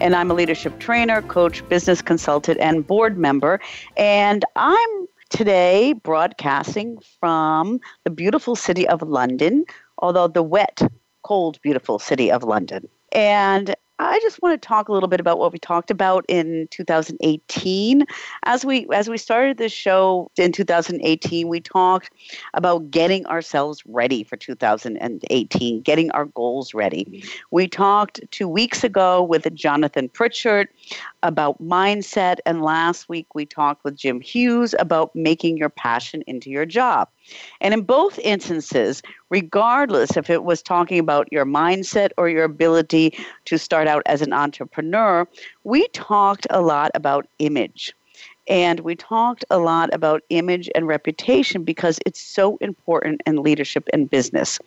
and I'm a leadership trainer, coach, business consultant, and board member. And I'm today broadcasting from the beautiful city of London, although the wet, cold, beautiful city of London. And I just want to talk a little bit about what we talked about in 2018. As we as we started this show in 2018, we talked about getting ourselves ready for 2018, getting our goals ready. We talked 2 weeks ago with Jonathan Pritchard about mindset and last week we talked with Jim Hughes about making your passion into your job. And in both instances, regardless if it was talking about your mindset or your ability to start out as an entrepreneur, we talked a lot about image. And we talked a lot about image and reputation because it's so important in leadership and business.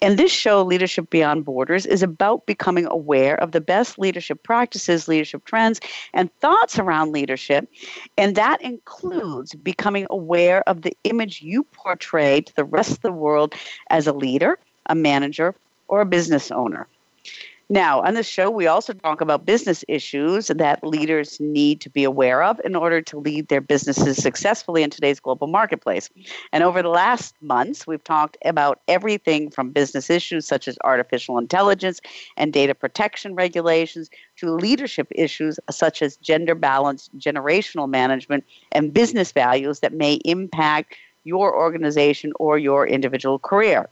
And this show, Leadership Beyond Borders, is about becoming aware of the best leadership practices, leadership trends, and thoughts around leadership. And that includes becoming aware of the image you portray to the rest of the world as a leader, a manager, or a business owner. Now, on this show, we also talk about business issues that leaders need to be aware of in order to lead their businesses successfully in today's global marketplace. And over the last months, we've talked about everything from business issues such as artificial intelligence and data protection regulations to leadership issues such as gender balance, generational management, and business values that may impact your organization or your individual career.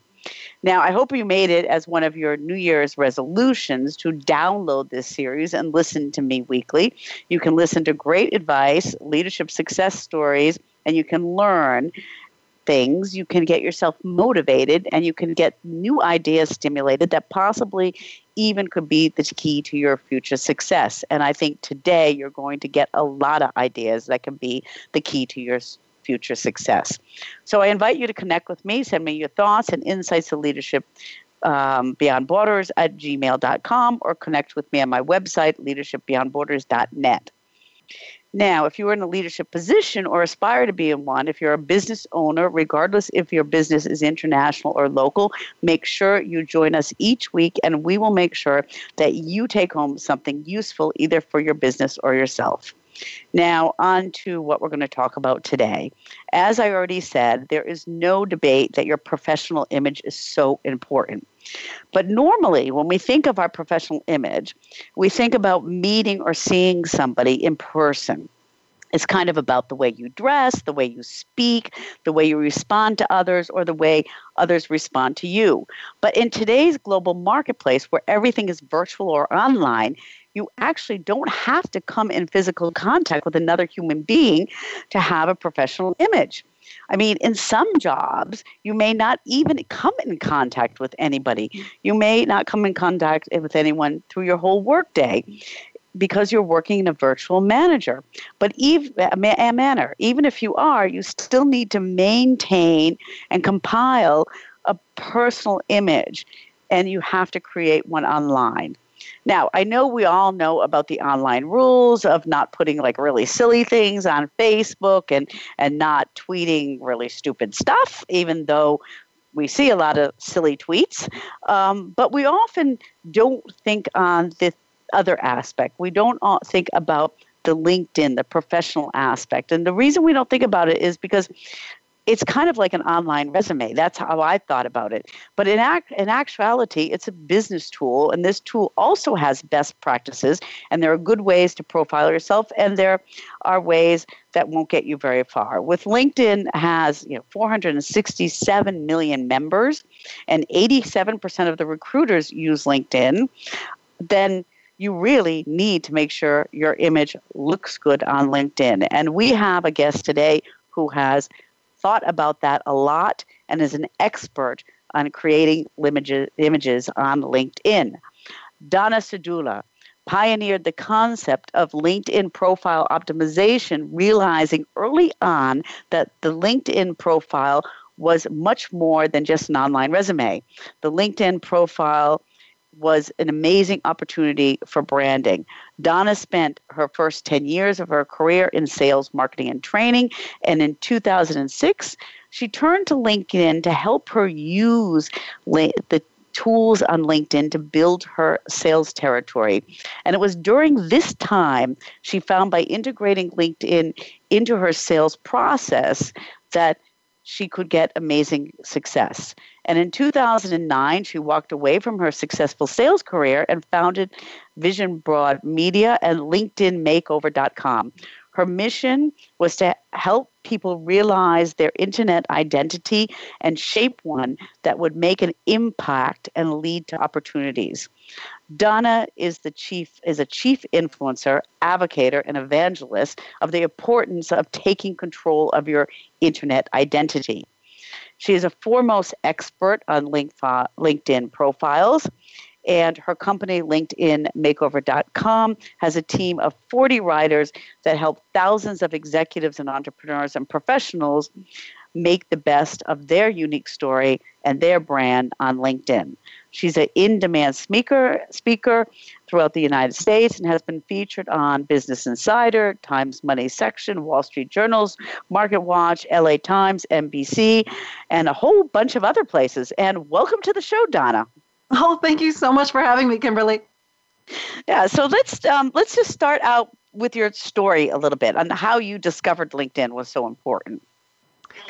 Now, I hope you made it as one of your New Year's resolutions to download this series and listen to me weekly. You can listen to great advice, leadership success stories, and you can learn things. You can get yourself motivated and you can get new ideas stimulated that possibly even could be the key to your future success. And I think today you're going to get a lot of ideas that can be the key to your future success. So I invite you to connect with me, send me your thoughts and insights to leadership um, beyond borders at gmail.com or connect with me on my website, leadershipbeyondborders.net. Now, if you are in a leadership position or aspire to be in one, if you're a business owner, regardless if your business is international or local, make sure you join us each week and we will make sure that you take home something useful either for your business or yourself. Now, on to what we're going to talk about today. As I already said, there is no debate that your professional image is so important. But normally, when we think of our professional image, we think about meeting or seeing somebody in person. It's kind of about the way you dress, the way you speak, the way you respond to others, or the way others respond to you. But in today's global marketplace, where everything is virtual or online, you actually don't have to come in physical contact with another human being to have a professional image. I mean, in some jobs, you may not even come in contact with anybody. You may not come in contact with anyone through your whole workday because you're working in a virtual manager. But even a manner, even if you are, you still need to maintain and compile a personal image, and you have to create one online. Now, I know we all know about the online rules of not putting like really silly things on Facebook and, and not tweeting really stupid stuff, even though we see a lot of silly tweets. Um, but we often don't think on the other aspect. We don't think about the LinkedIn, the professional aspect. And the reason we don't think about it is because it's kind of like an online resume. That's how I thought about it. But in, act, in actuality, it's a business tool, and this tool also has best practices, and there are good ways to profile yourself, and there are ways that won't get you very far. With LinkedIn has you know 467 million members, and 87% of the recruiters use LinkedIn. Then you really need to make sure your image looks good on LinkedIn. And we have a guest today who has thought about that a lot and is an expert on creating images, images on LinkedIn. Donna Serdula. pioneered the concept of LinkedIn profile optimization, realizing early on that the LinkedIn profile was much more than just an online resume. The LinkedIn profile was an amazing opportunity for branding. Donna spent her first 10 years of her career in sales, marketing, and training. And in 2006, she turned to LinkedIn to help her use the tools on LinkedIn to build her sales territory. And it was during this time she found by integrating LinkedIn into her sales process that she could get amazing success. And in 2009, she walked away from her successful sales career and founded Vision Board Media and LinkedInMakeover.com. Her mission was to help people realize their internet identity and shape one that would make an impact and lead to opportunities. Donna is the chief is a chief influencer, advocator, and evangelist of the importance of taking control of your internet identity. She is a foremost expert on LinkedIn profiles, and her company, LinkedInMakeover.com, has a team of 40 writers that help thousands of executives and entrepreneurs and professionals make the best of their unique story and their brand on LinkedIn. She's an in-demand speaker speaker throughout the United States and has been featured on Business Insider, Times Money Section, Wall Street Journals, Market Watch, LA Times, NBC, and a whole bunch of other places. And welcome to the show, Donna. Oh, thank you so much for having me, Kimberly. Yeah, so let's um, let's just start out with your story a little bit on how you discovered LinkedIn was so important.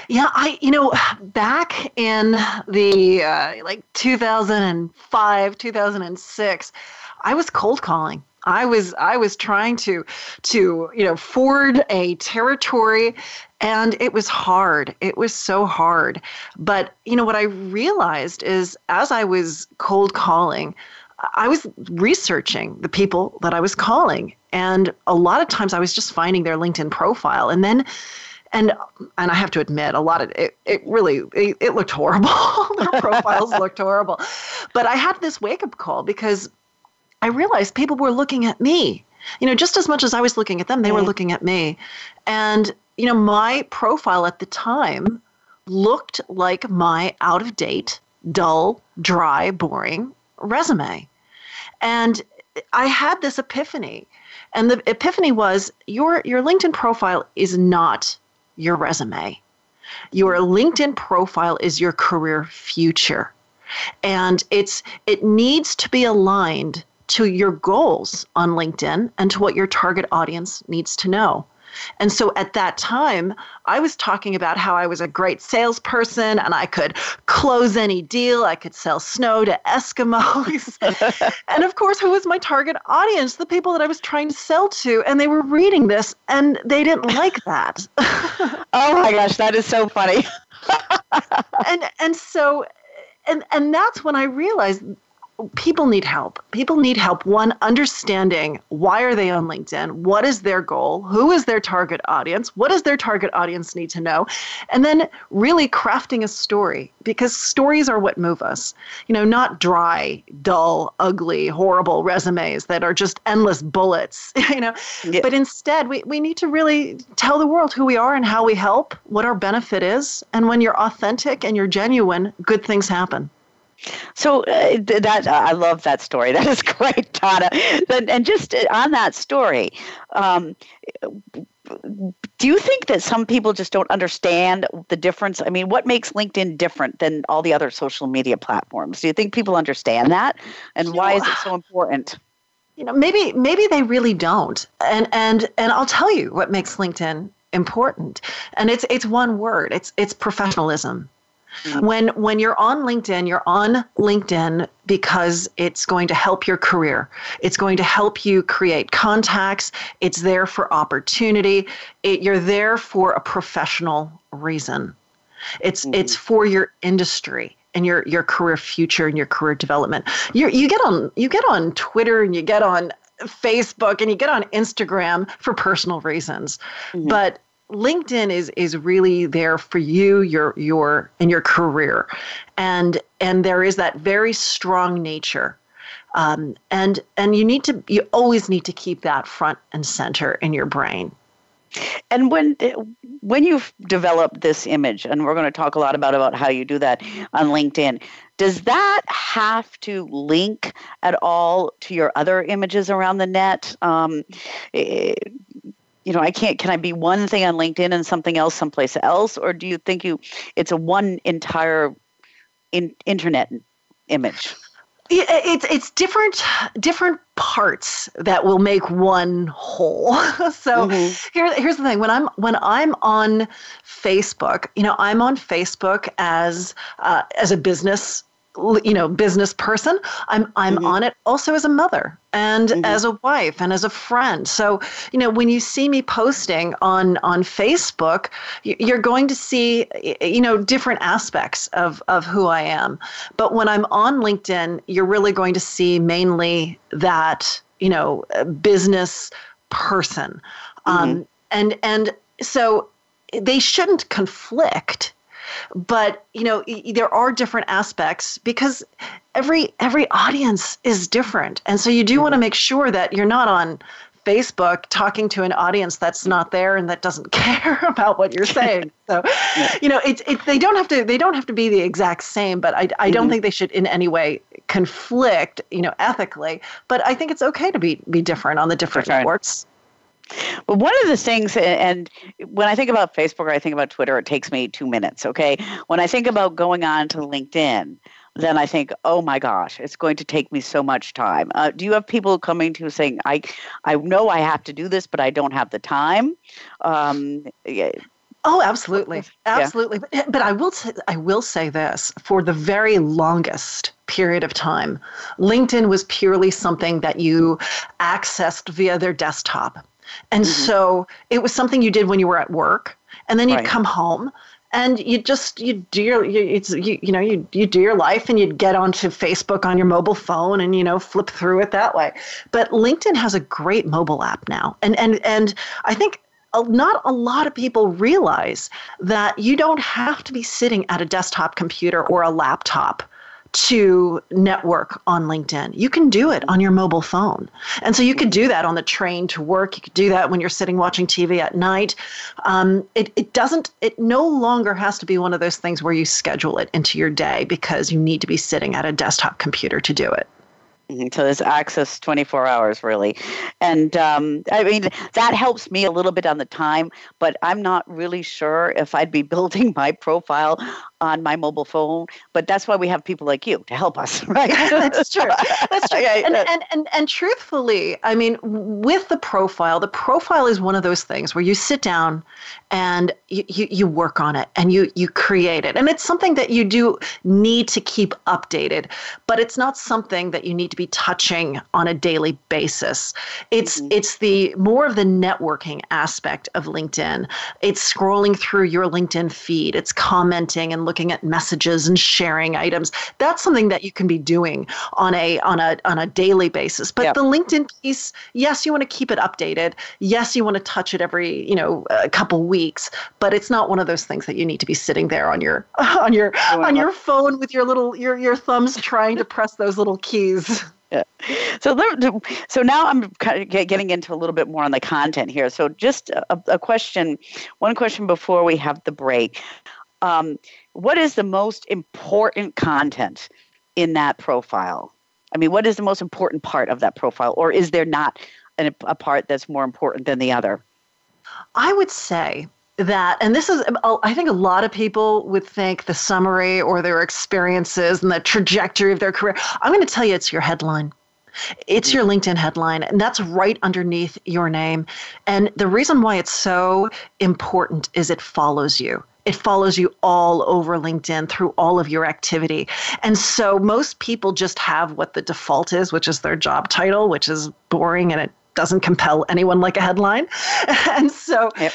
Yeah, I you know back in the uh, like 2005, 2006, I was cold calling. I was I was trying to to you know ford a territory and it was hard. It was so hard. But you know what I realized is as I was cold calling, I was researching the people that I was calling and a lot of times I was just finding their LinkedIn profile and then and and I have to admit, a lot of it, it really it, it looked horrible. Their profiles looked horrible, but I had this wake up call because I realized people were looking at me. You know, just as much as I was looking at them, they were looking at me, and you know, my profile at the time looked like my out of date, dull, dry, boring resume, and I had this epiphany. And the epiphany was your your LinkedIn profile is not your resume. Your LinkedIn profile is your career future. And it's it needs to be aligned to your goals on LinkedIn and to what your target audience needs to know. And so at that time, I was talking about how I was a great salesperson and I could close any deal. I could sell snow to Eskimos. and of course, who was my target audience? The people that I was trying to sell to. And they were reading this and they didn't like that. oh my gosh, that is so funny. and and so and and that's when I realized people need help. People need help one understanding why are they on LinkedIn? What is their goal? Who is their target audience? What does their target audience need to know? And then really crafting a story because stories are what move us. You know, not dry, dull, ugly, horrible resumes that are just endless bullets, you know. Yeah. But instead, we we need to really tell the world who we are and how we help, what our benefit is, and when you're authentic and you're genuine, good things happen. So uh, that uh, I love that story. That is great, Donna. And, and just uh, on that story, um, do you think that some people just don't understand the difference? I mean, what makes LinkedIn different than all the other social media platforms? Do you think people understand that, and why is it so important? You know, maybe maybe they really don't. And and and I'll tell you what makes LinkedIn important. And it's it's one word. It's it's professionalism. Mm-hmm. When when you're on LinkedIn, you're on LinkedIn because it's going to help your career. It's going to help you create contacts. It's there for opportunity. It, you're there for a professional reason. It's mm-hmm. it's for your industry and your your career future and your career development. You you get on you get on Twitter and you get on Facebook and you get on Instagram for personal reasons. Mm-hmm. But LinkedIn is is really there for you, your your and your career, and and there is that very strong nature Um, and and you need to you always need to keep that front and center in your brain. And when when you've developed this image, and we're going to talk a lot about about how you do that on LinkedIn, does that have to link at all to your other images around the net? Um, eh, you know, I can't. Can I be one thing on LinkedIn and something else someplace else, or do you think you it's a one entire in, internet image? it's it's different different parts that will make one whole. so mm-hmm. here, here's the thing: when I'm when I'm on Facebook, you know, I'm on Facebook as uh, as a business you know business person i'm i'm mm-hmm. on it also as a mother and mm-hmm. as a wife and as a friend so you know when you see me posting on on facebook you're going to see you know different aspects of of who i am but when i'm on linkedin you're really going to see mainly that you know business person mm-hmm. um, and and so they shouldn't conflict but you know there are different aspects because every every audience is different and so you do want to mm-hmm. make sure that you're not on Facebook talking to an audience that's not there and that doesn't care about what you're saying. So, yeah. you know, it's it, they don't have to they don't have to be the exact same, but I I don't mm-hmm. think they should in any way conflict, you know, ethically. But I think it's okay to be be different on the different networks. But one of the things, and when I think about Facebook or I think about Twitter, it takes me two minutes. Okay. When I think about going on to LinkedIn, then I think, oh my gosh, it's going to take me so much time. Uh, do you have people coming to you saying, I, I know I have to do this, but I don't have the time? Um, yeah. Oh, absolutely, absolutely. Yeah. But, but I will say, I will say this: for the very longest period of time, LinkedIn was purely something that you accessed via their desktop. And mm-hmm. so it was something you did when you were at work, and then you'd right. come home and you just you do your you, it's you, you know you you do your life and you'd get onto Facebook on your mobile phone and you know flip through it that way. But LinkedIn has a great mobile app now, and and and I think not a lot of people realize that you don't have to be sitting at a desktop computer or a laptop to network on LinkedIn. You can do it on your mobile phone. And so you could do that on the train to work. You could do that when you're sitting watching TV at night. Um, it, it doesn't, it no longer has to be one of those things where you schedule it into your day because you need to be sitting at a desktop computer to do it. Mm-hmm. So there's access 24 hours, really. And um, I mean, that helps me a little bit on the time, but I'm not really sure if I'd be building my profile on my mobile phone. But that's why we have people like you to help us, right? that's true. That's true. And, and, and, and truthfully, I mean, with the profile, the profile is one of those things where you sit down and you, you, you work on it and you, you create it. And it's something that you do need to keep updated, but it's not something that you need to be touching on a daily basis. It's mm-hmm. it's the more of the networking aspect of LinkedIn. It's scrolling through your LinkedIn feed. It's commenting and looking at messages and sharing items. That's something that you can be doing on a on a on a daily basis. But yep. the LinkedIn piece, yes, you want to keep it updated. Yes, you want to touch it every, you know, a couple weeks, but it's not one of those things that you need to be sitting there on your on your oh, on your phone with your little your your thumbs trying to press those little keys. Yeah. So, so now I'm kind of getting into a little bit more on the content here. So, just a, a question, one question before we have the break. Um, what is the most important content in that profile? I mean, what is the most important part of that profile, or is there not a, a part that's more important than the other? I would say that and this is i think a lot of people would think the summary or their experiences and the trajectory of their career i'm going to tell you it's your headline it's your LinkedIn headline, and that's right underneath your name. And the reason why it's so important is it follows you. It follows you all over LinkedIn through all of your activity. And so most people just have what the default is, which is their job title, which is boring and it doesn't compel anyone like a headline. and so yep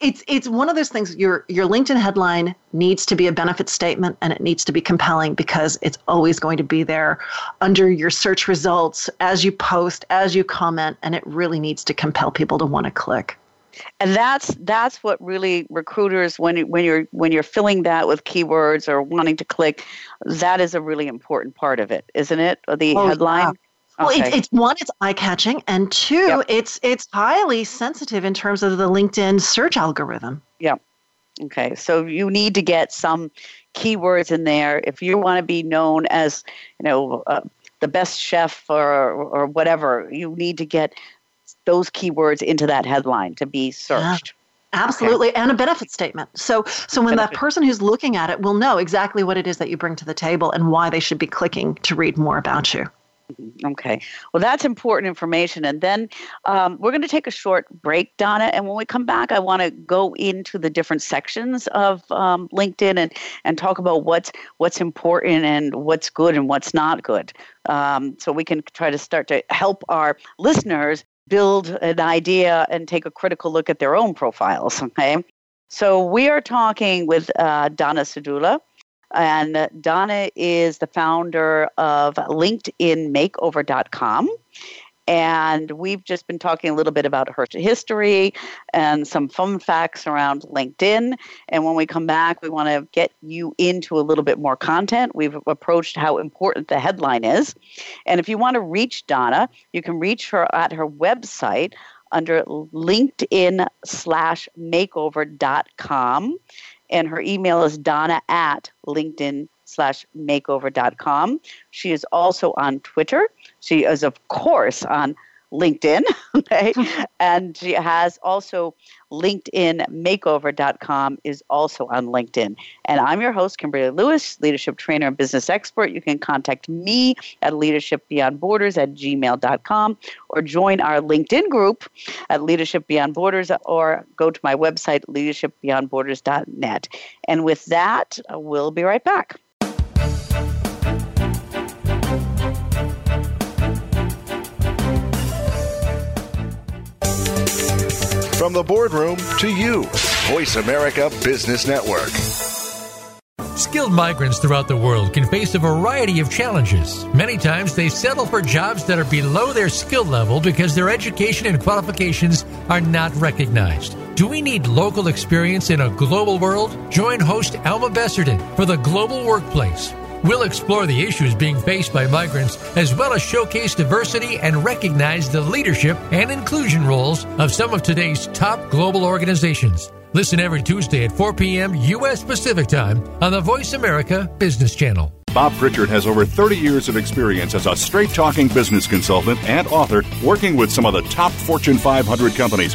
it's it's one of those things your your linkedin headline needs to be a benefit statement and it needs to be compelling because it's always going to be there under your search results as you post as you comment and it really needs to compel people to want to click and that's that's what really recruiters when when you're when you're filling that with keywords or wanting to click that is a really important part of it isn't it the oh, headline yeah. Well, okay. it's, it's one, it's eye catching, and two, yep. it's it's highly sensitive in terms of the LinkedIn search algorithm. Yeah. Okay. So you need to get some keywords in there if you want to be known as, you know, uh, the best chef or or whatever. You need to get those keywords into that headline to be searched. Yeah. Absolutely, okay. and a benefit statement. So, so when benefit. that person who's looking at it will know exactly what it is that you bring to the table and why they should be clicking to read more about you. Okay. Well, that's important information. And then um, we're going to take a short break, Donna. And when we come back, I want to go into the different sections of um, LinkedIn and, and talk about what's what's important and what's good and what's not good. Um, so we can try to start to help our listeners build an idea and take a critical look at their own profiles. Okay. So we are talking with uh, Donna Serdula. And Donna is the founder of LinkedInMakeover.com. And we've just been talking a little bit about her history and some fun facts around LinkedIn. And when we come back, we want to get you into a little bit more content. We've approached how important the headline is. And if you want to reach Donna, you can reach her at her website under LinkedIn slash makeover.com and her email is donna at linkedin slash makeover.com. She is also on Twitter. She is, of course, on LinkedIn. Okay. and she has also LinkedInMakeover.com is also on LinkedIn. And I'm your host, Kimberly Lewis, leadership trainer and business expert. You can contact me at leadershipbeyondborders at gmail.com or join our LinkedIn group at Leadership Beyond Borders or go to my website, leadershipbeyondborders.net. And with that, we'll be right back. From the boardroom to you, Voice America Business Network. Skilled migrants throughout the world can face a variety of challenges. Many times they settle for jobs that are below their skill level because their education and qualifications are not recognized. Do we need local experience in a global world? Join host Alma Besserton for the Global Workplace We'll explore the issues being faced by migrants as well as showcase diversity and recognize the leadership and inclusion roles of some of today's top global organizations. Listen every Tuesday at 4 p.m. U.S. Pacific Time on the Voice America Business Channel. Bob Pritchard has over 30 years of experience as a straight talking business consultant and author working with some of the top Fortune 500 companies.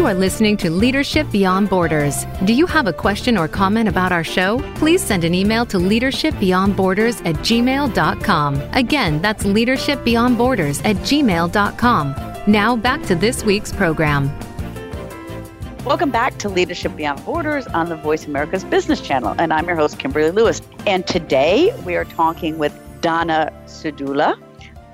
You are listening to Leadership Beyond Borders. Do you have a question or comment about our show? Please send an email to leadershipbeyondborders at gmail.com. Again, that's leadershipbeyondborders at gmail.com. Now back to this week's program. Welcome back to Leadership Beyond Borders on the Voice America's Business Channel. And I'm your host, Kimberly Lewis. And today we are talking with Donna Serdula,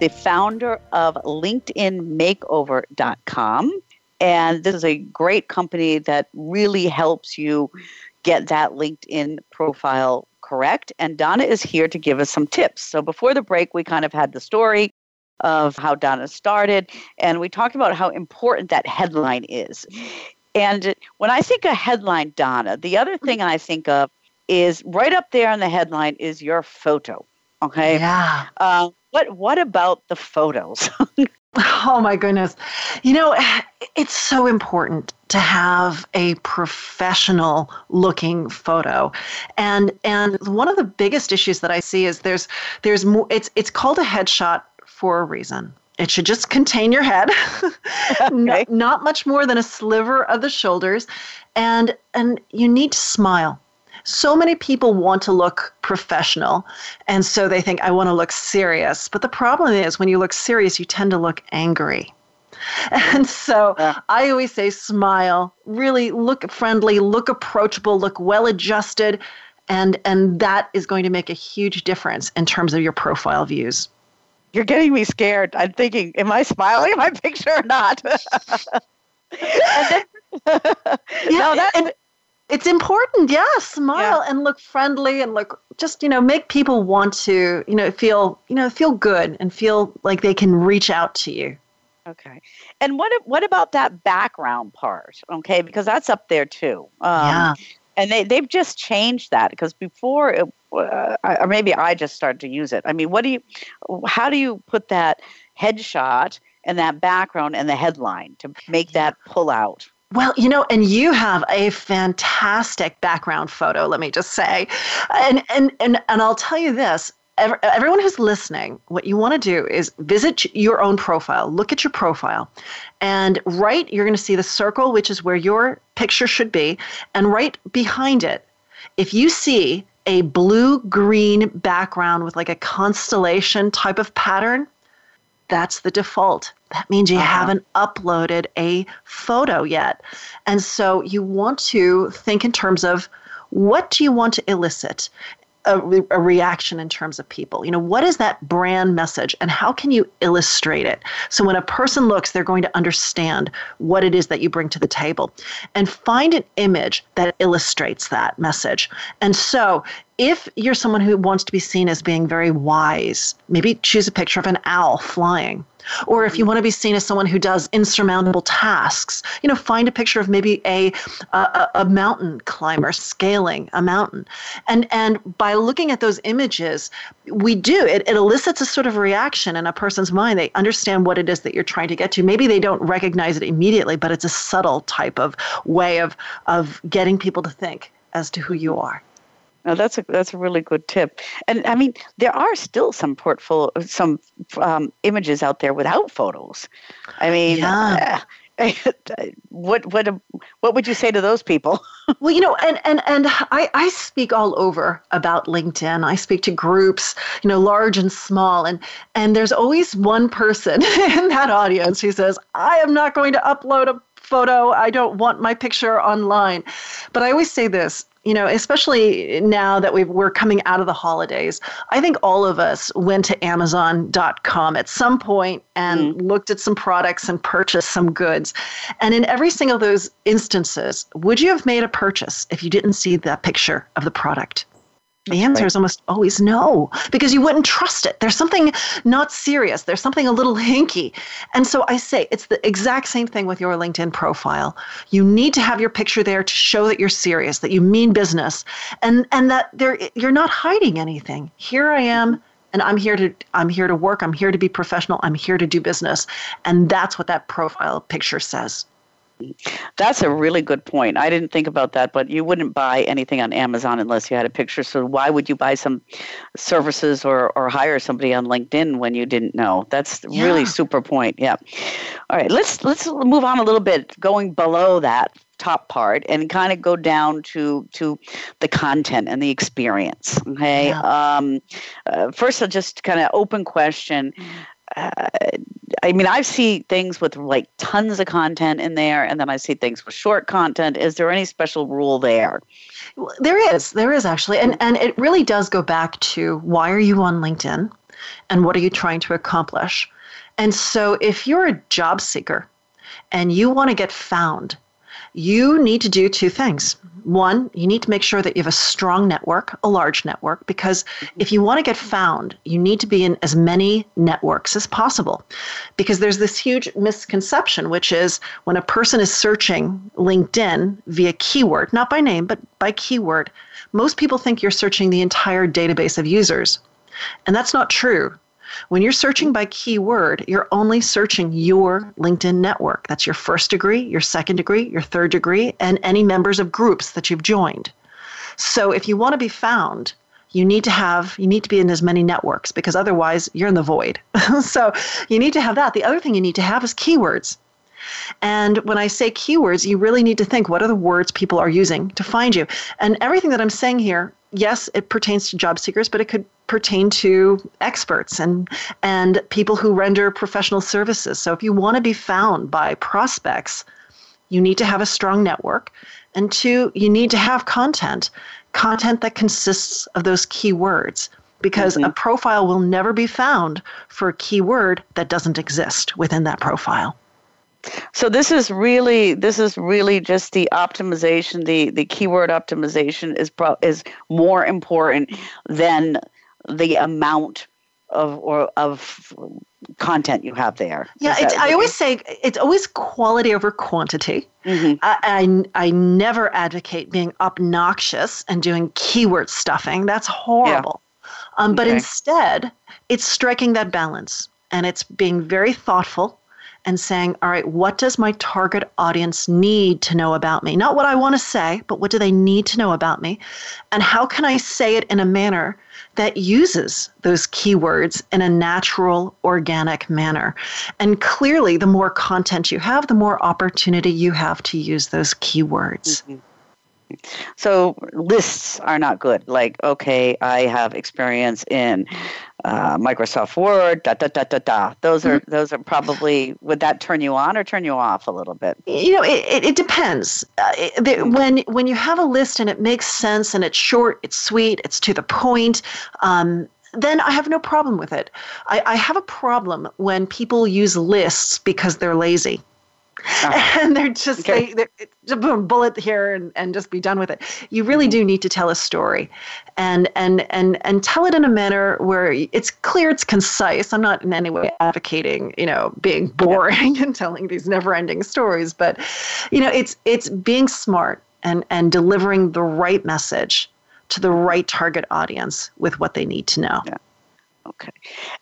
the founder of LinkedInMakeover.com. And this is a great company that really helps you get that LinkedIn profile correct. And Donna is here to give us some tips. So before the break, we kind of had the story of how Donna started, and we talked about how important that headline is. And when I think of headline, Donna, the other thing I think of is right up there on the headline is your photo. Okay. Yeah. Uh, what What about the photos? Oh my goodness. You know, it's so important to have a professional looking photo. And and one of the biggest issues that I see is there's there's more it's it's called a headshot for a reason. It should just contain your head, okay. not, not much more than a sliver of the shoulders, and and you need to smile so many people want to look professional. And so they think, I want to look serious. But the problem is, when you look serious, you tend to look angry. And so yeah. I always say, smile, really look friendly, look approachable, look well adjusted. And, and that is going to make a huge difference in terms of your profile views. You're getting me scared. I'm thinking, am I smiling in my picture or not? then, yeah, no, that, and, it's important, yeah. Smile yeah. and look friendly and look just, you know, make people want to, you know, feel, you know, feel good and feel like they can reach out to you. Okay. And what what about that background part? Okay, because that's up there too. Um, yeah. And they they've just changed that because before it, uh, or maybe I just started to use it. I mean, what do you how do you put that headshot and that background and the headline to make that pull out? Well, you know, and you have a fantastic background photo, let me just say. And and and, and I'll tell you this, everyone who's listening, what you want to do is visit your own profile, look at your profile, and right, you're going to see the circle, which is where your picture should be, and right behind it, if you see a blue green background with like a constellation type of pattern, that's the default. That means you uh-huh. haven't uploaded a photo yet. And so you want to think in terms of what do you want to elicit? A, a, reaction in terms of people. You know, what is that brand message and how can you illustrate it? So when a person looks, they're going to understand what it is that you bring to the table and find an image that illustrates that message. And so if you're someone who wants to be seen as being very wise, maybe choose a picture of an owl flying. Or if you mm-hmm. want to be seen as someone who does insurmountable tasks, you know, find a picture of maybe a, a, a mountain climber scaling a mountain. And, and by looking at those images, we do, it, it elicits a sort of reaction in a person's mind. They understand what it is that you're trying to get to. Maybe they don't recognize it immediately, but it's a subtle type of way of, of getting people to think as to who you are. Now that's a that's a really good tip. And I mean, there are still some portfolio, some um, images out there without photos. I mean, yeah. Uh, what what what would you say to those people? well, you know, and and and I I speak all over about LinkedIn. I speak to groups, you know, large and small, and and there's always one person in that audience who says, "I am not going to upload a photo. I don't want my picture online." But I always say this you know, especially now that we are coming out of the holidays, I think all of us went to Amazon.com at some point and mm. looked at some products and purchased some goods. And in every single of those instances, would you have made a purchase if you didn't see that picture of the product? The answer right. is almost always no, because you wouldn't trust it. There's something not serious. There's something a little hinky. And so I say it's the exact same thing with your LinkedIn profile. You need to have your picture there to show that you're serious, that you mean business, and and that there you're not hiding anything. Here I am and I'm here to I'm here to work, I'm here to be professional, I'm here to do business. And that's what that profile picture says. That's a really good point. I didn't think about that, but you wouldn't buy anything on Amazon unless you had a picture. So why would you buy some services or, or hire somebody on LinkedIn when you didn't know? That's yeah. really super point. Yeah. All right, let's let's move on a little bit, going below that top part and kind of go down to to the content and the experience okay yeah. um, uh, first i'll just kind of open question uh, I mean, I see things with like tons of content in there, and then I see things with short content. Is there any special rule there? There is. There is actually, and and it really does go back to why are you on LinkedIn, and what are you trying to accomplish? And so, if you're a job seeker, and you want to get found, you need to do two things. One, you need to make sure that you have a strong network, a large network, because mm-hmm. if you want to get found, you need to be in as many networks as possible. Because there's this huge misconception, which is when a person is searching LinkedIn via keyword, not by name, but by keyword, most people think you're searching the entire database of users. And that's not true. When you're searching by keyword, you're only searching your LinkedIn network. That's your first degree, your second degree, your third degree, and any members of groups that you've joined. So if you want to be found, you need to have you need to be in as many networks because otherwise you're in the void. so you need to have that. The other thing you need to have is keywords. And when I say keywords, you really need to think what are the words people are using to find you. And everything that I'm saying here, yes, it pertains to job seekers, but it could pertain to experts and and people who render professional services. So if you want to be found by prospects, you need to have a strong network. And two, you need to have content, content that consists of those keywords because mm-hmm. a profile will never be found for a keyword that doesn't exist within that profile. So this is really this is really just the optimization. The the keyword optimization is pro- is more important than the amount of or of content you have there. Yeah, I always say it's always quality over quantity. Mm-hmm. I, I, I never advocate being obnoxious and doing keyword stuffing. That's horrible. Yeah. Um, but okay. instead, it's striking that balance and it's being very thoughtful and saying, all right, what does my target audience need to know about me? Not what I want to say, but what do they need to know about me? And how can I say it in a manner that uses those keywords in a natural, organic manner? And clearly, the more content you have, the more opportunity you have to use those keywords. Mm-hmm. So lists are not good. Like, okay, I have experience in uh, Microsoft Word, da da da da da. Those are mm-hmm. those are probably would that turn you on or turn you off a little bit? You know, it, it, it depends. Uh, it, when when you have a list and it makes sense and it's short, it's sweet, it's to the point. Um, then I have no problem with it. I, I have a problem when people use lists because they're lazy. Uh-huh. and they're just okay. they, they're, boom bullet here and, and just be done with it you really mm-hmm. do need to tell a story and and and and tell it in a manner where it's clear it's concise i'm not in any way advocating you know being boring yeah. and telling these never ending stories but you know it's it's being smart and and delivering the right message to the right target audience with what they need to know yeah. Okay,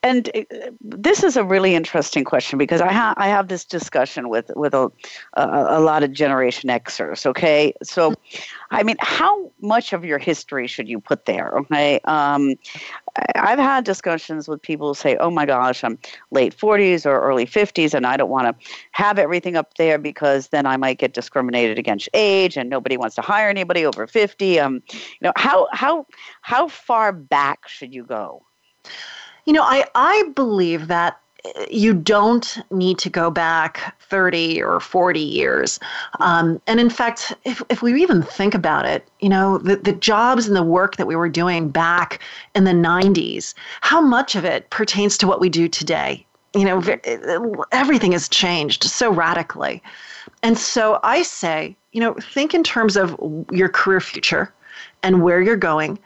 and uh, this is a really interesting question because I have I have this discussion with with a, a, a lot of Generation Xers. Okay, so I mean, how much of your history should you put there? Okay, um, I've had discussions with people who say, "Oh my gosh, I'm late 40s or early 50s, and I don't want to have everything up there because then I might get discriminated against age, and nobody wants to hire anybody over 50." Um, you know, how how how far back should you go? You know, I, I believe that eh, you don't need to go back 30 or 40 years. Um, and in fact, if, if we even think about it, you know, the, the jobs and the work that we were doing back in the 90s, how much of it pertains to what we do today? You know, eh, eh, everything has changed so radically. And so I say, you know, think in terms of your career future and where you're going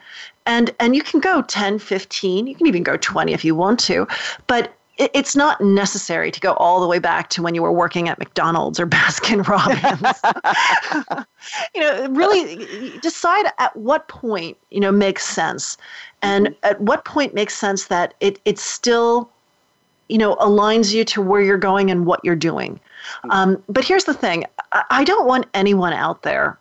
and and you can go 10 15 you can even go 20 if you want to but it's not necessary to go all the way back to when you were working at McDonald's or Baskin Robbins. you know, really decide at what point, you know, makes sense. And mm-hmm. at what point makes sense that it it still, you know, aligns you to where you're going and what you're doing. Mm-hmm. Um, but here's the thing I don't want anyone out there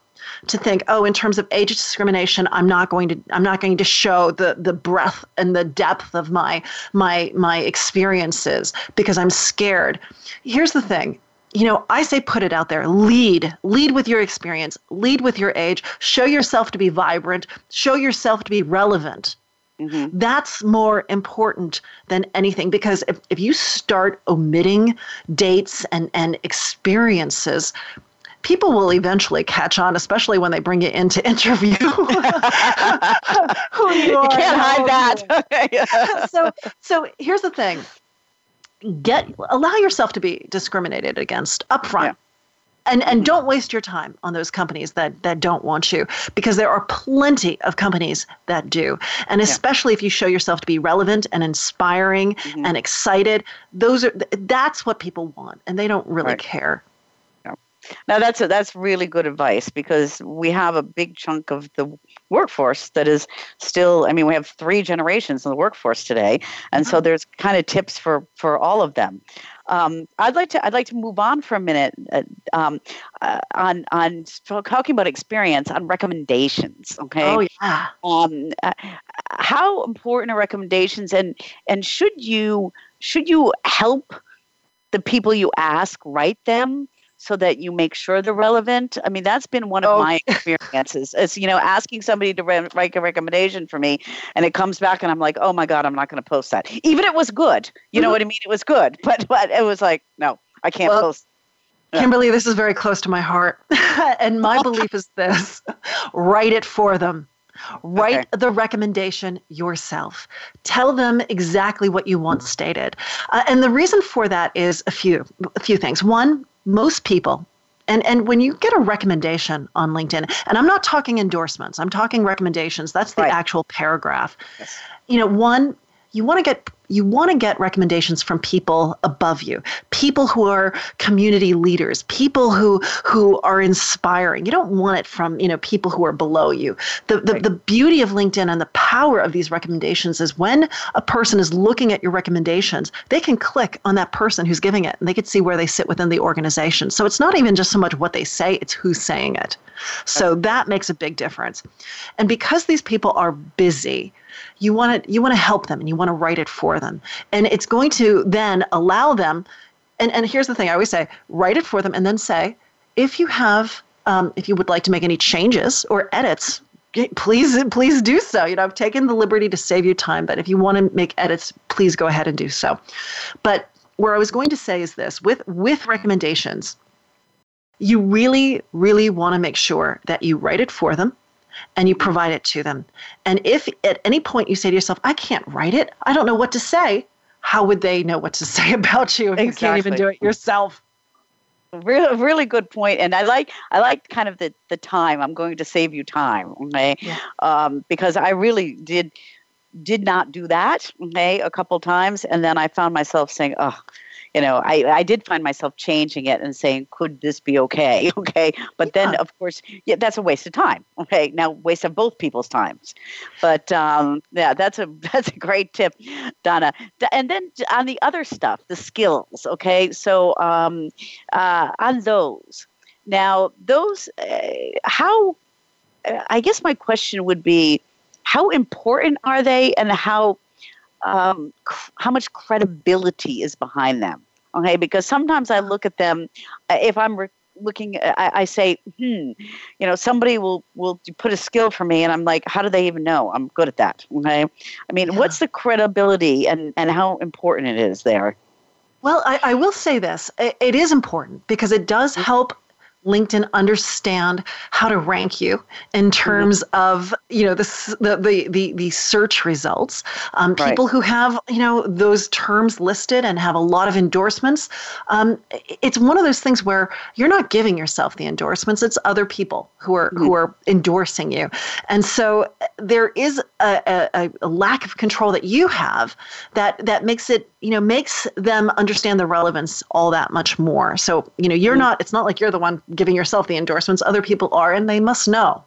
to think, oh, in terms of age discrimination, I'm not going to I'm not going to show the the breadth and the depth of my my my experiences because I'm scared. Here's the thing. You know, I say put it out there. Lead. Lead with your experience. Lead with your age. Show yourself to be vibrant. Show yourself to be relevant. Mm-hmm. That's more important than anything because if, if you start omitting dates and, and experiences, people will eventually catch on, especially when they bring you in to interview who you. You can't hide that. so, so here's the thing: get allow yourself to be discriminated against upfront. Yeah. and and don't waste your time on those companies that that don't want you because there are plenty of companies that do and especially yeah. if you show yourself to be relevant and inspiring mm-hmm. and excited those are that's what people want and they don't really right. care now that's a, that's really good advice because we have a big chunk of the workforce that is still. I mean, we have three generations in the workforce today, and so mm-hmm. there's kind of tips for for all of them. Um, I'd like to I'd like to move on for a minute uh, um, uh, on on talking about experience on recommendations. Okay. Oh yeah. Um, uh, how important are recommendations, and and should you should you help the people you ask write them? So that you make sure they're relevant. I mean, that's been one of oh. my experiences. Is you know asking somebody to re- write a recommendation for me, and it comes back, and I'm like, oh my god, I'm not going to post that. Even it was good. You mm-hmm. know what I mean? It was good, but but it was like, no, I can't well, post. Kimberly, this is very close to my heart. and my belief is this write it for them. Write okay. the recommendation yourself. Tell them exactly what you want stated. Uh, and the reason for that is a few a few things. One, most people and and when you get a recommendation on LinkedIn, and I'm not talking endorsements, I'm talking recommendations. That's the right. actual paragraph. Yes. You know, one you want to get you want to get recommendations from people above you people who are community leaders people who who are inspiring. You don't want it from you know people who are below you. The the, right. the beauty of linkedin and the power of these recommendations is when a person is looking at your recommendations they can click on that person who's giving it and they can see where they sit within the organization. So it's not even just so much what they say it's who's saying it. So that makes a big difference. And because these people are busy you want to you want to help them and you want to write it for them. And it's going to then allow them and, and here's the thing i always say write it for them and then say if you have um, if you would like to make any changes or edits please please do so. You know i've taken the liberty to save you time but if you want to make edits please go ahead and do so. But where i was going to say is this with with recommendations you really really want to make sure that you write it for them and you provide it to them. And if at any point you say to yourself, I can't write it, I don't know what to say, how would they know what to say about you if exactly. you can't even do it yourself? Really, really good point. And I like, I like kind of the the time. I'm going to save you time, okay? Yeah. Um, because I really did did not do that, okay, a couple times, and then I found myself saying, oh you know, I, I did find myself changing it and saying, could this be okay? Okay. But yeah. then, of course, yeah, that's a waste of time. Okay. Now, waste of both people's times. But um, yeah, that's a that's a great tip, Donna. And then on the other stuff, the skills. Okay. So um, uh, on those, now those, uh, how, uh, I guess my question would be, how important are they and how um, how much credibility is behind them. Okay, because sometimes I look at them, uh, if I'm re- looking, I, I, say, hmm, you know, somebody will will put a skill for me, and I'm like, how do they even know I'm good at that? Okay, I mean, yeah. what's the credibility and and how important it is there? Well, I, I will say this: it, it is important because it does mm-hmm. help LinkedIn understand how to rank you in mm-hmm. terms of you know the the the, the search results. Um, right. People who have you know those terms listed and have a lot of endorsements. Um, it's one of those things where you're not giving yourself the endorsements; it's other people who are mm-hmm. who are endorsing you, and so there is a, a, a lack of control that you have that that makes it you know makes them understand the relevance all that much more. So you know you're mm-hmm. not. It's not like you're the one giving yourself the endorsements. Other people are, and they must know.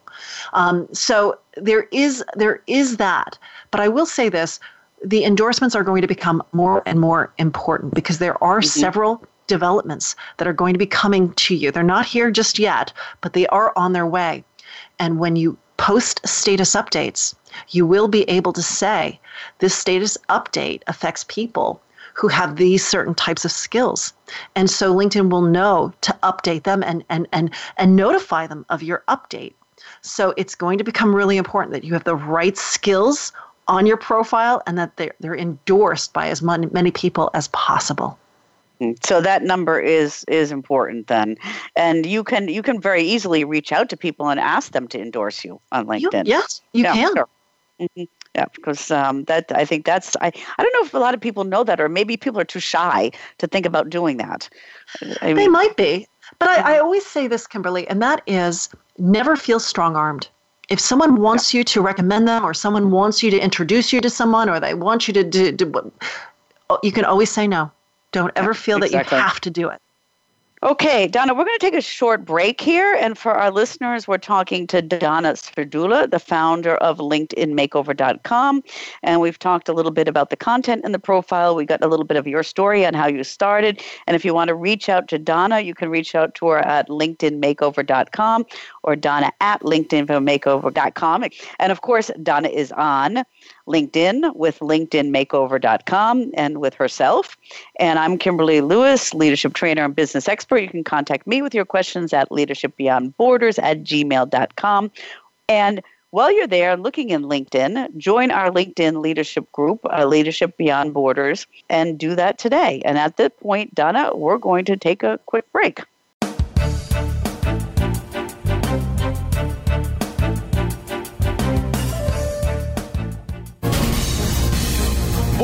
Um, so there is there is that. But I will say this: the endorsements are going to become more and more important because there are mm-hmm. several developments that are going to be coming to you. They're not here just yet, but they are on their way. And when you post status updates, you will be able to say this status update affects people who have these certain types of skills. And so LinkedIn will know to update them and, and, and, and notify them of your update. So it's going to become really important that you have the right skills on your profile and that they're, they're endorsed by as many people as possible. So that number is is important then, and you can you can very easily reach out to people and ask them to endorse you on LinkedIn. You, yes, you yeah, can. Sure. Mm-hmm. Yeah, because um, that I think that's I I don't know if a lot of people know that, or maybe people are too shy to think about doing that. I mean, they might be. But I, I always say this, Kimberly, and that is never feel strong armed. If someone wants you to recommend them, or someone wants you to introduce you to someone, or they want you to do, do you can always say no. Don't ever feel exactly. that you have to do it. Okay, Donna, we're going to take a short break here. And for our listeners, we're talking to Donna Serdula, the founder of LinkedInMakeover.com. And we've talked a little bit about the content and the profile. We got a little bit of your story on how you started. And if you want to reach out to Donna, you can reach out to her at LinkedInMakeover.com or Donna at LinkedInMakeover.com. And of course, Donna is on LinkedIn with LinkedInMakeover.com and with herself. And I'm Kimberly Lewis, leadership trainer and business expert. You can contact me with your questions at leadershipbeyondborders at gmail.com. And while you're there looking in LinkedIn, join our LinkedIn leadership group, uh, Leadership Beyond Borders, and do that today. And at that point, Donna, we're going to take a quick break.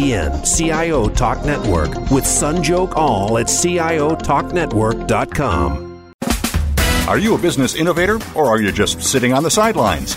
CIO Talk Network with Sanjog Aul at CIOTalkNetwork.com. Are you a business innovator or are you just sitting on the sidelines?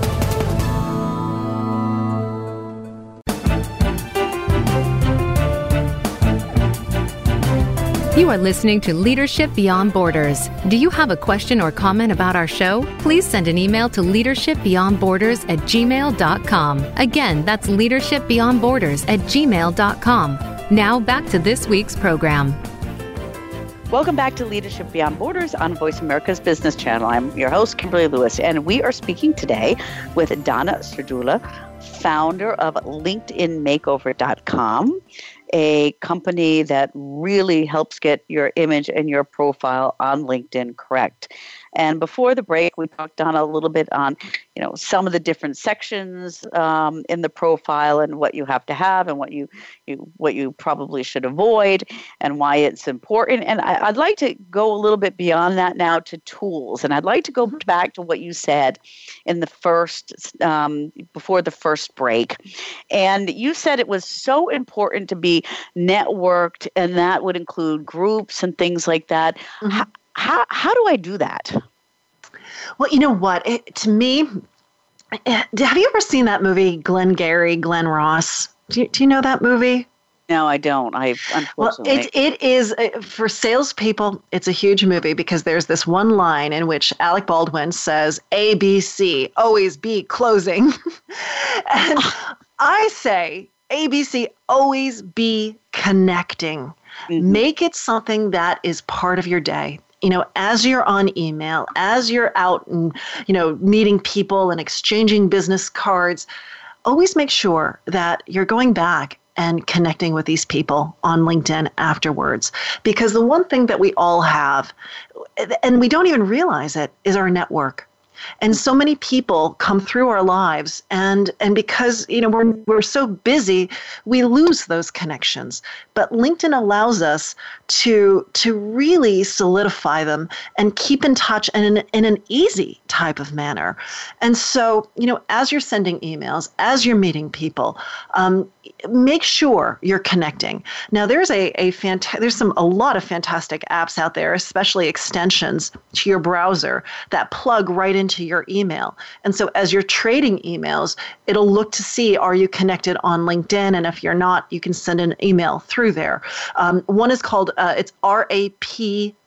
You are listening to Leadership Beyond Borders. Do you have a question or comment about our show? Please send an email to leadershipbeyondborders at gmail.com. Again, that's leadershipbeyondborders at gmail.com. Now back to this week's program. Welcome back to Leadership Beyond Borders on Voice America's Business Channel. I'm your host, Kimberly Lewis, and we are speaking today with Donna Serdula, founder of LinkedInMakeover.com a company that really helps get your image and your profile on LinkedIn correct. And before the break, we talked on a little bit on, you know, some of the different sections um, in the profile and what you have to have and what you, you what you probably should avoid and why it's important. And I, would like to go a little bit beyond that now to tools. And I'd like to go mm-hmm. back to what you said in the first um, before the first break. And you said it was so important to be networked, and that would include groups and things like that. Mm-hmm. How, how, how do I do that? Well, you know what? It, to me, eh, have you ever seen that movie, Glenn Glengarry, Glen Ross? Do you, do you know that movie? No, I don't. I unfortunately. Well, it, it is uh, for salespeople. It's a huge movie because there's this one line in which Alec Baldwin says ABC, always be closing, and I say ABC, always be connecting. Mm-hmm. Make it something that is part of your day you know, as you're on email, as you're out and, you know, meeting people and exchanging business cards, always make sure that you're going back and connecting with these people on LinkedIn afterwards. Because the one thing that we all have, and we don't even realize it, is our network. And so many people come through our lives and and because you know we're we're so busy we lose those connections. But linkedin allows us to to really solidify them and keep in touch in an, in an easy type of manner. And so you know as you're sending emails as you're meeting people um, make sure you're connecting now there's a, a fant- there's some a lot of fantastic apps out there especially extensions to your browser that plug right into your email. And so as you're trading emails, it'll look to see are you connected on LinkedIn? And if you're not, you can send an email through there. Um, one is called, uh, it's R A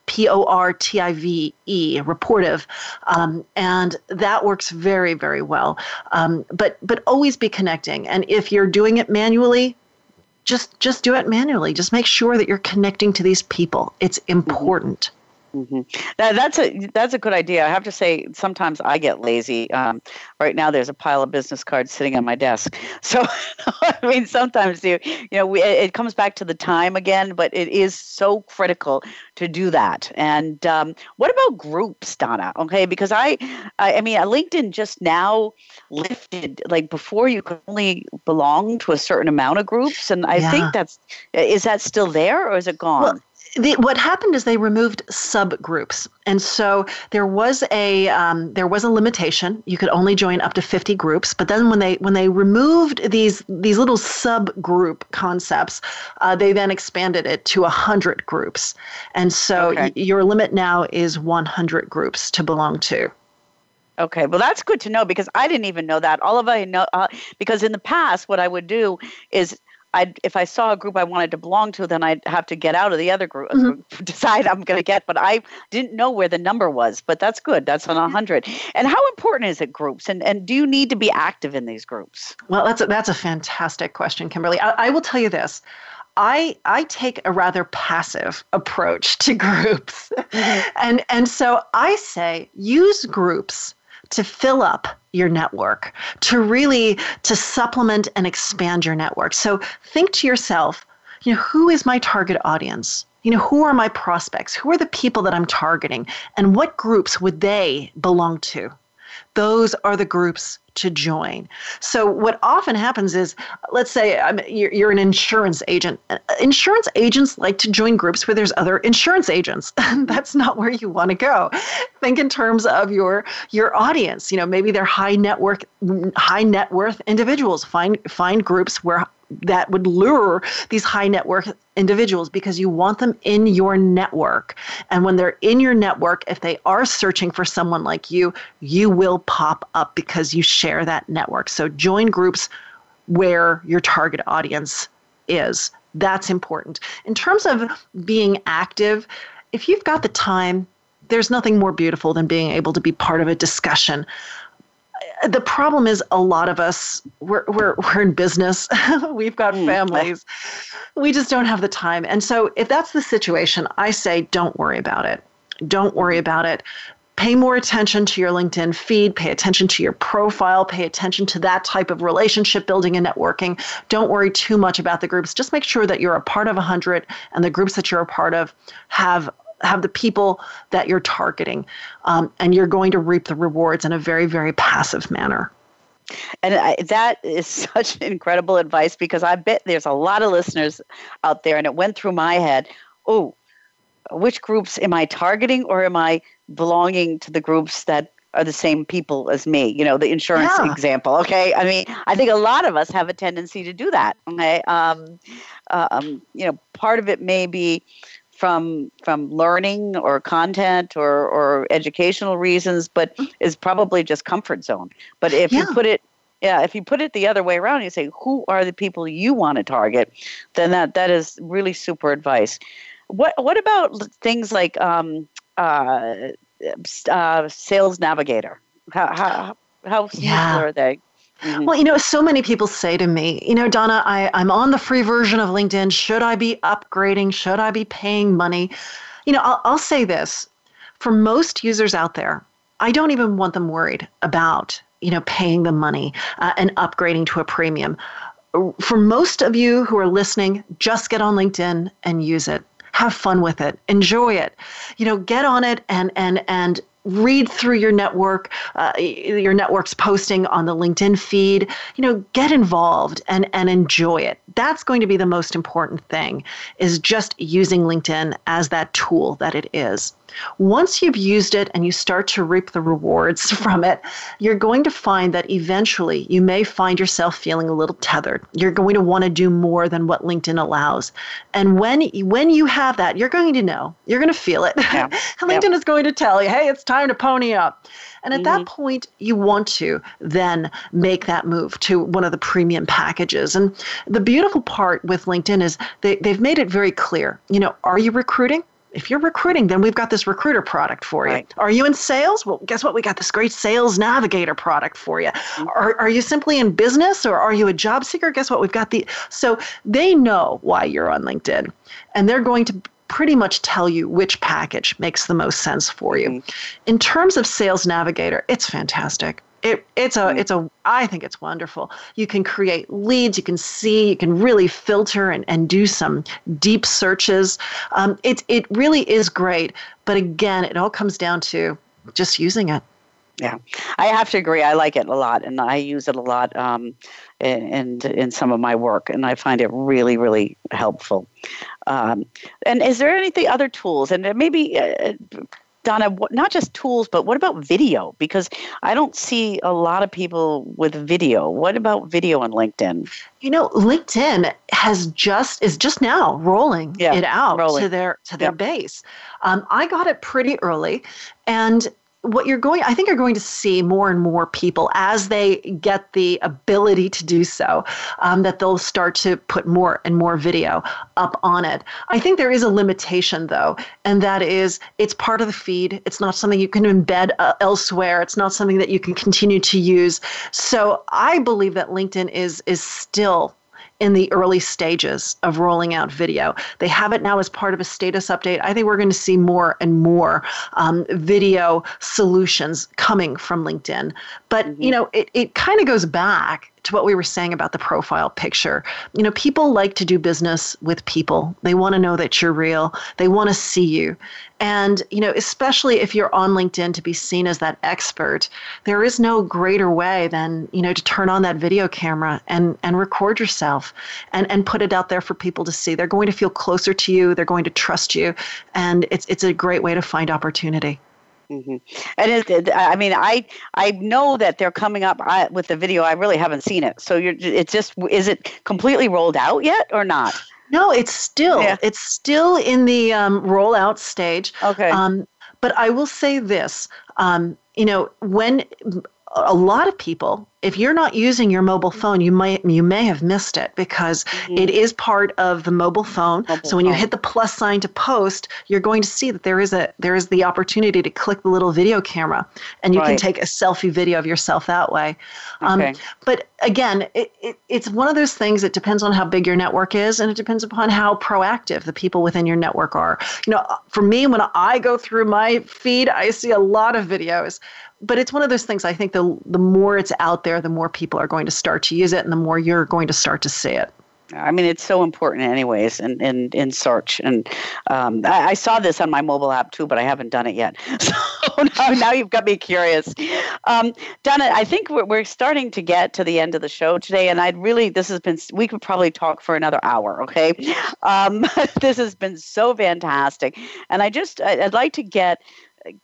P O R T I V E, Rapportive. um, and that works very, very well. Um, but but always be connecting, and if you're doing it manually, just just do it manually. Just make sure that you're connecting to these people. It's important. Mm-hmm. Mm-hmm. That, that's a that's a good idea. I have to say, sometimes I get lazy. Um, right now, there's a pile of business cards sitting on my desk. So, I mean, sometimes you you know we, it comes back to the time again, but it is so critical to do that. And um, what about groups, Donna? Okay, because I, I I mean, LinkedIn just now lifted like before you could only belong to a certain amount of groups, and I yeah. think that's is that still there or is it gone? Well, the, what happened is they removed subgroups, and so there was a um, there was a limitation. You could only join up to fifty groups. But then when they when they removed these these little subgroup concepts, uh, they then expanded it to hundred groups, and so okay. y- your limit now is one hundred groups to belong to. Okay, well that's good to know because I didn't even know that. All of I know uh, because in the past, what I would do is I if I saw a group I wanted to belong to, then I'd have to get out of the other group, mm-hmm. decide I'm going to get. But I didn't know where the number was. But that's good. That's on a hundred. And how important is it groups? And and do you need to be active in these groups? Well, that's a, that's a fantastic question, Kimberly. I, I will tell you this. I I take a rather passive approach to groups. Mm-hmm. And and so I say use groups to fill up your network, to really to supplement and expand your network. So think to yourself, you know, who is my target audience? You know, who are my prospects? Who are the people that I'm targeting? And what groups would they belong to? Those are the groups to join. So what often happens is, let's say you're, you're, an insurance agent. Uh, insurance agents like to join groups where there's other insurance agents. That's not where you want to go. Think in terms of your your audience. You know, maybe they're high network, high net worth individuals. Find find groups where that would lure these high net worth individuals because you want them in your network. And when they're in your network, if they are searching for someone like you, you will pop up because you share that network. So join groups where your target audience is. That's important. In terms of being active, if you've got the time, there's nothing more beautiful than being able to be part of a discussion the problem is a lot of us we're we're, we're in business. We've got mm. families. We just don't have the time. And so if that's the situation i say don't worry about it. Don't worry about it. Pay more attention to your linkedin feed. Pay attention to your profile. Pay attention to that type of relationship building and networking. Don't worry too much about the groups. Just make sure that you're a part of 100 and the groups that you're a part of have have the people that you're targeting, um, and you're going to reap the rewards in a very, very passive manner. And I, that is such incredible advice because I bet there's a lot of listeners out there, and it went through my head. Oh, which groups am I targeting, or am I belonging to the groups that are the same people as me? You know, the insurance yeah. example. Okay, I mean, I think a lot of us have a tendency to do that. Okay, um, uh, um, you know, part of it may be from from learning or content or or educational reasons, but is probably just comfort zone. But if yeah. you put it yeah, if you put it the other way around, you say who are the people you want to target, then that that is really super advice. What what about things like um, uh, uh, Sales Navigator? How how how yeah. are they? Mm-hmm. Well, you know, so many people say to me, you know, Donna, I, I'm on the free version of LinkedIn. Should I be upgrading? Should I be paying money? You know, I'll, I'll say this for most users out there, I don't even want them worried about you know paying the money uh, and upgrading to a premium. For most of you who are listening, just get on LinkedIn and use it. Have fun with it. Enjoy it. You know, get on it and and and read through your network, uh, your network's posting on the LinkedIn feed. You know, get involved and and enjoy it. That's going to be the most important thing. Is just using LinkedIn as that tool that it is. Once you've used it and you start to reap the rewards from it, you're going to find that eventually you may find yourself feeling a little tethered. You're going to want to do more than what LinkedIn allows. And when when you have that, you're going to know. You're going to feel it. Yeah. LinkedIn is going to tell you, "Hey, it's time to pony up." And at mm-hmm. that point, you want to then make that move to one of the premium packages. And the beautiful part with LinkedIn is they, they've made it very clear. You know, are you recruiting? If you're recruiting, then we've got this recruiter product for you. Right. Are you in sales? Well, guess what? We got this great sales navigator product for you. Mm-hmm. Are, are you simply in business or are you a job seeker? Guess what? We've got the. So they know why you're on LinkedIn and they're going to pretty much tell you which package makes the most sense for you. Mm-hmm. In terms of Sales Navigator, it's fantastic it, it's a mm. it's a I think it's wonderful. You can create leads, you can see, you can really filter and, and do some deep searches. Um, it it really is great. But again, it all comes down to just using it. Yeah, I have to agree. I like it a lot, and I use it a lot um, in, in some of my work, and I find it really, really helpful. Um, and is there anything other tools, and maybe uh, Donna, not just tools, but what about video? Because I don't see a lot of people with video. What about video on LinkedIn? You know, LinkedIn has just is just now rolling yeah, it out rolling. to their to their base. Um, I got it pretty early, and what you're going i think you're going to see more and more people as they get the ability to do so um, that they'll start to put more and more video up on it. I think there is a limitation though and that is it's part of the feed. It's not something you can embed uh, elsewhere. It's not something that you can continue to use. So i believe that linkedin is is still in the early stages of rolling out video. They have it now as part of a status update. I think we're going to see more and more um, video solutions coming from LinkedIn. But, mm-hmm. you know, it, it kind of goes back to what we were saying about the profile picture. You know, people like to do business with people. They want to know that you're real. They want to see you. And, you know, especially if you're on LinkedIn to be seen as that expert, there is no greater way than, you know, to turn on that video camera and, and record yourself and, and put it out there for people to see. They're going to feel closer to you. They're going to trust you. And it's, it's a great way to find opportunity. Mm-hmm. And it, I mean, I I know that they're coming up I, with the video. I really haven't seen it. So you're, it's just, is it completely rolled out yet or not? No, it's still yeah. it's still in the um, rollout stage. Okay. Um, but I will say this. Um, you know, when a lot of people if you're not using your mobile phone you might you may have missed it because mm-hmm. it is part of the mobile phone mobile so when you hit the plus sign to post you're going to see that there is a there is the opportunity to click the little video camera and you right. can take a selfie video of yourself that way um, okay. Um, but again it, it, it's one of those things that depends on how big your network is and it depends upon how proactive the people within your network are you know for me when i go through my feed i see a lot of videos but it's one of those things I think the the more it's out there, the more people are going to start to use it and the more you're going to start to see it. I mean, it's so important, anyways, in in, in search. And um, I, I, saw this on my mobile app too, but I haven't done it yet. So now, now you've got me curious. Um, Donna, I think we're, we're starting to get to the end of the show today, and I'd really this has been we could probably talk for another hour. Okay, um, this has been so fantastic, and I just I'd like to get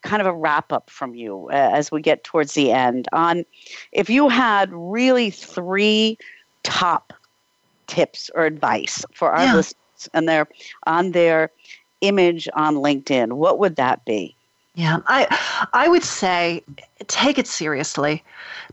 kind of a wrap up from you uh, as we get towards the end on if you had really three top tips or advice for our yeah. listeners and their on their image on LinkedIn, what would that be? Yeah, I I would say take it seriously.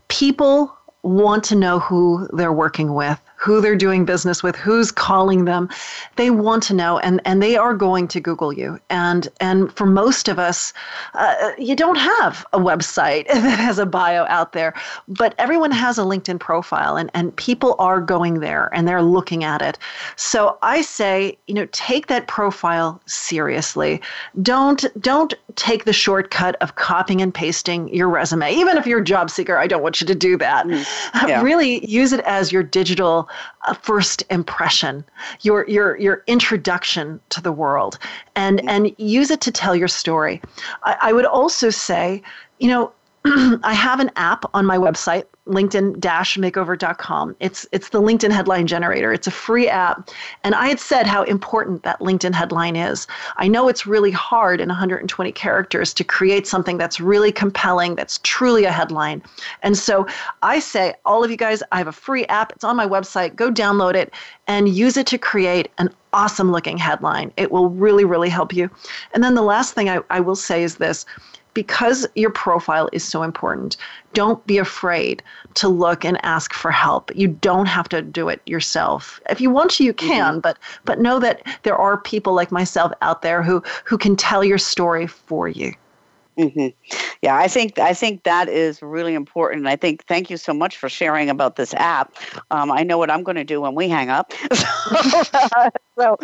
People want to know who they're working with who they're doing business with, who's calling them. They want to know, and, and they are going to Google you. And, and for most of us, uh, you don't have a website that has a bio out there, but everyone has a LinkedIn profile, and, and people are going there and they're looking at it. So I say, you know, take that profile seriously. Don't don't take the shortcut of copying and pasting your resume. Even if you're a job seeker, I don't want you to do that. Mm, yeah. really use it as your digital uh, first impression, your your your introduction to the world, and and use it to tell your story. I, I would also say, you know, I have an app on my website, linkedin-makeover.com. It's it's the LinkedIn headline generator. It's a free app, and I had said how important that LinkedIn headline is. I know it's really hard in 120 characters to create something that's really compelling, that's truly a headline. And so I say, all of you guys, I have a free app. It's on my website. Go download it and use it to create an awesome looking headline. It will really, really help you. And then the last thing I, I will say is this because your profile is so important, don't be afraid to look and ask for help. You don't have to do it yourself. If you want to, you can, mm-hmm. but but know that there are people like myself out there who who can tell your story for you. Mm-hmm. Yeah, I think I think that is really important. And I think thank you so much for sharing about this app. Um, I know what I'm going to do when we hang up. so, so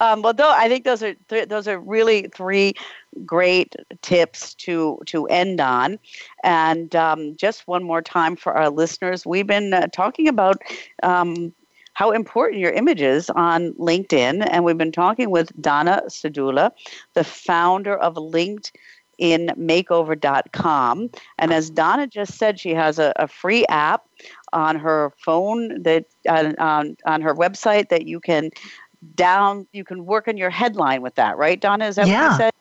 um, well, though I think those are th- those are really three great tips to to end on. And um, just one more time for our listeners, we've been uh, talking about um, how important your image is on LinkedIn. And we've been talking with Donna Serdula, the founder of Linked in makeover.com. And as Donna just said, she has a, a free app on her phone that uh, on, on her website that you can down you can work on your headline with that right donna is that yeah. what you said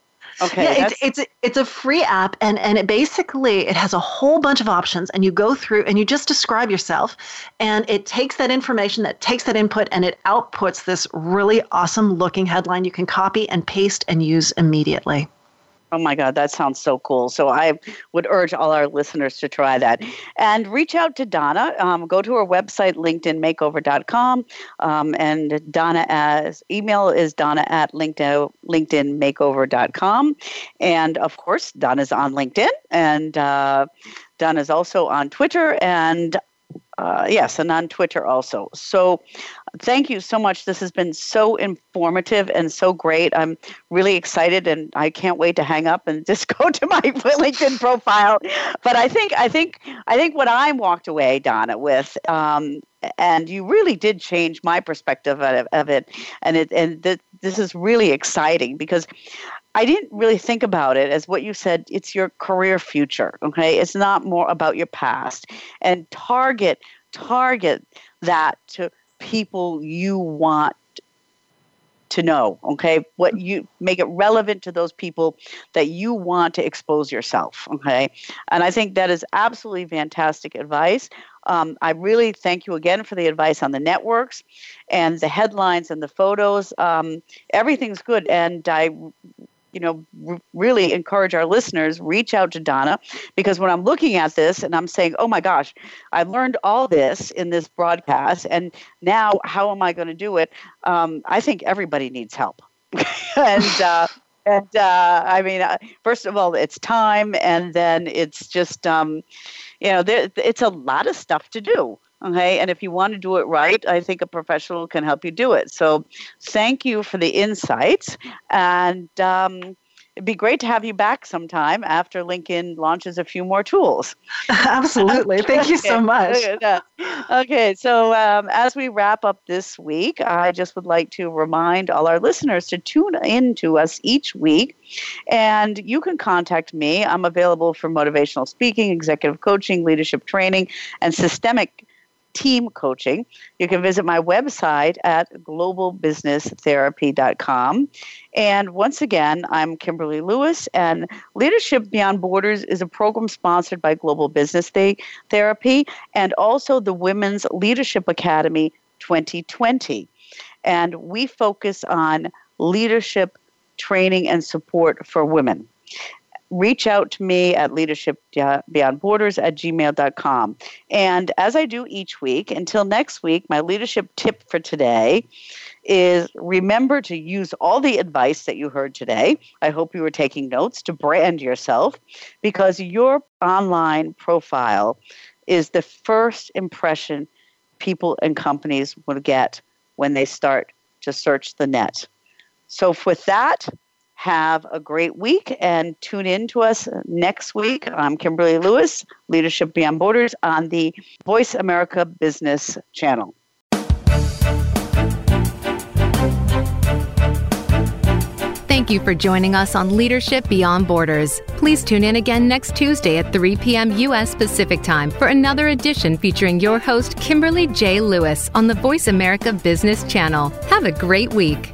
Okay. Yeah, it's, it's it's a free app and and it basically it has a whole bunch of options and you go through and you just describe yourself and it takes that information that takes that input and it outputs this really awesome looking headline you can copy and paste and use immediately. Oh my God, that sounds so cool. So I would urge all our listeners to try that. And reach out to Donna. Um, go to her website, linkedinmakeover.com. Um, and Donna's email is donna at LinkedIn, linkedinmakeover.com. And of course, Donna's on LinkedIn. And uh, Donna's also on Twitter and uh, yes, and on Twitter also. So thank you so much. This has been so informative and so great. I'm really excited, and I can't wait to hang up and just go to my LinkedIn profile. But I think I think I think what I walked away, Donna, with, um, and you really did change my perspective of, of it, and it and th- this is really exciting because. I didn't really think about it as what you said, it's your career future, okay? It's not more about your past. And target target that to people you want to know okay what you make it relevant to those people that you want to expose yourself okay and i think that is absolutely fantastic advice um, i really thank you again for the advice on the networks and the headlines and the photos um, everything's good and i you know, r- really encourage our listeners reach out to Donna because when I'm looking at this and I'm saying, "Oh my gosh, I learned all this in this broadcast, and now how am I going to do it?" Um, I think everybody needs help, and. Uh, and uh, I mean, uh, first of all, it's time, and then it's just, um, you know, there, it's a lot of stuff to do. Okay. And if you want to do it right, I think a professional can help you do it. So thank you for the insights. And um, it'd be great to have you back sometime after LinkedIn launches a few more tools. Absolutely. Thank you so much. okay. So um, as we wrap up this week, I just would like to remind all our listeners to tune in to us each week. And you can contact me. I'm available for motivational speaking, executive coaching, leadership training, and systemic team coaching. You can visit my website at globalbusinesstherapy.com. And once again, I'm Kimberly Lewis, and Leadership Beyond Borders is a program sponsored by Global Business Therapy and also the Women's Leadership Academy 2020. And we focus on leadership training and support for women. Reach out to me at leadershipbeyondborders at gmail.com. And as I do each week, until next week, my leadership tip for today is remember to use all the advice that you heard today. I hope you were taking notes to brand yourself because your online profile is the first impression people and companies will get when they start to search the net. So, with that, have a great week and tune in to us next week. I'm Kimberly Lewis, Leadership Beyond Borders on the Voice America Business Channel. Thank you for joining us on Leadership Beyond Borders. Please tune in again next Tuesday at 3 p.m. U.S. Pacific Time for another edition featuring your host, Kimberly J. Lewis, on the Voice America Business Channel. Have a great week.